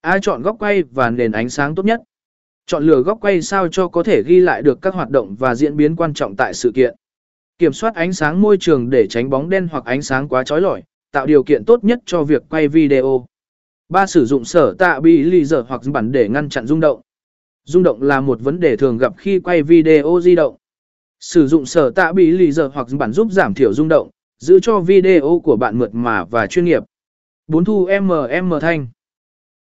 A chọn góc quay và nền ánh sáng tốt nhất. Chọn lựa góc quay sao cho có thể ghi lại được các hoạt động và diễn biến quan trọng tại sự kiện. Kiểm soát ánh sáng môi trường để tránh bóng đen hoặc ánh sáng quá chói lọi, tạo điều kiện tốt nhất cho việc quay video. Ba Sử dụng sở tạ bị lì dở hoặc bản để ngăn chặn rung động. Rung động là một vấn đề thường gặp khi quay video di động. Sử dụng sở tạ bị lì dở hoặc bản giúp giảm thiểu rung động, giữ cho video của bạn mượt mà và chuyên nghiệp. 4. Thu MM thanh.